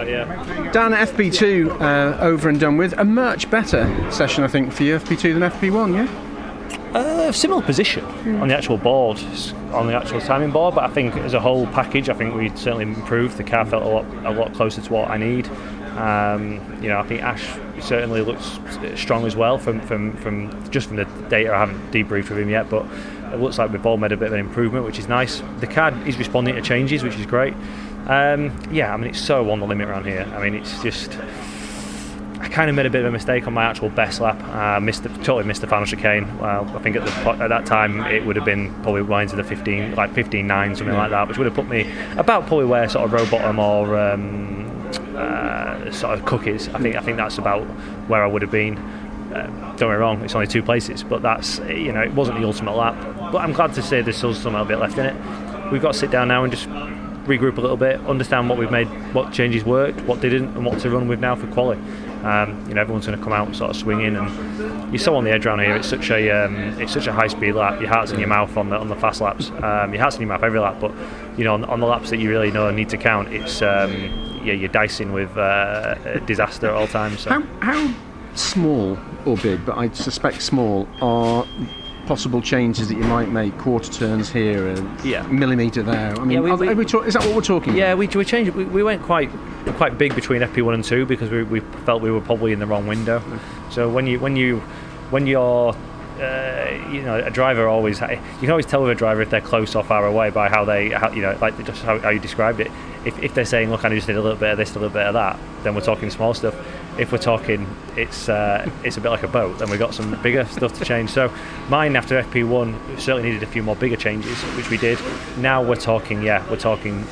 right, yeah. Dan, FP2 uh, over and done with. A much better session, I think, for you, FP2 than FP1, yeah? Uh, similar position on the actual board, on the actual timing board, but I think as a whole package, I think we certainly improved. The car felt a lot, a lot closer to what I need. Um, you know, I think Ash certainly looks strong as well from, from, from just from the data. I haven't debriefed with him yet, but it looks like we've all made a bit of an improvement, which is nice. The car is responding to changes, which is great. Um, yeah, I mean, it's so on the limit around here. I mean, it's just. I kind of made a bit of a mistake on my actual best lap. I uh, missed the, totally missed the final chicane. Well, I think at, the, at that time it would have been probably well into the 15, like 15.9, something yeah. like that, which would have put me about probably where sort of Rowbottom or um, uh, sort of cookies. I think I think that's about where I would have been. Uh, don't get me wrong, it's only two places, but that's you know it wasn't the ultimate lap. But I'm glad to say there's still some a bit left in it. We've got to sit down now and just regroup a little bit, understand what we've made, what changes worked, what didn't, and what to run with now for quali. Um, you know, everyone's going to come out sort of swinging, and you're so on the edge around here. It's such a um, it's such a high speed lap. Your heart's in your mouth on the on the fast laps. Um, your heart's in your mouth every lap, but you know on, on the laps that you really know need to count, it's um, yeah you're dicing with uh, disaster at all times. So. How how small or big, but I suspect small are possible changes that you might make, quarter turns here, and yeah. millimetre there. I mean, yeah, we, we, we is that what we're talking? Yeah, about? we we changed. We, we went quite quite big between FP1 and 2 because we, we felt we were probably in the wrong window. So when you when you when you're uh, you know, a driver always you can always tell with a driver if they're close or far away by how they, how, you know, like just how, how, you described it. If, if they're saying, look, I just need a little bit of this, a little bit of that, then we're talking small stuff. If we're talking, it's uh, it's a bit like a boat, then we've got some bigger stuff to change. So mine after FP1 certainly needed a few more bigger changes, which we did. Now we're talking, yeah, we're talking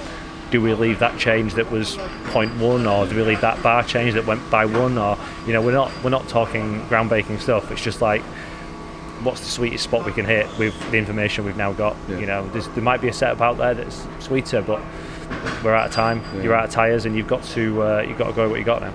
do we leave that change that was 0.1 or do we leave that bar change that went by one or you know we're not we're not talking ground breaking stuff it's just like what's the sweetest spot we can hit with the information we've now got yeah. you know there might be a setup out there that's sweeter but we're out of time yeah. you're out of tires and you've got to uh, you've got to go with what you got now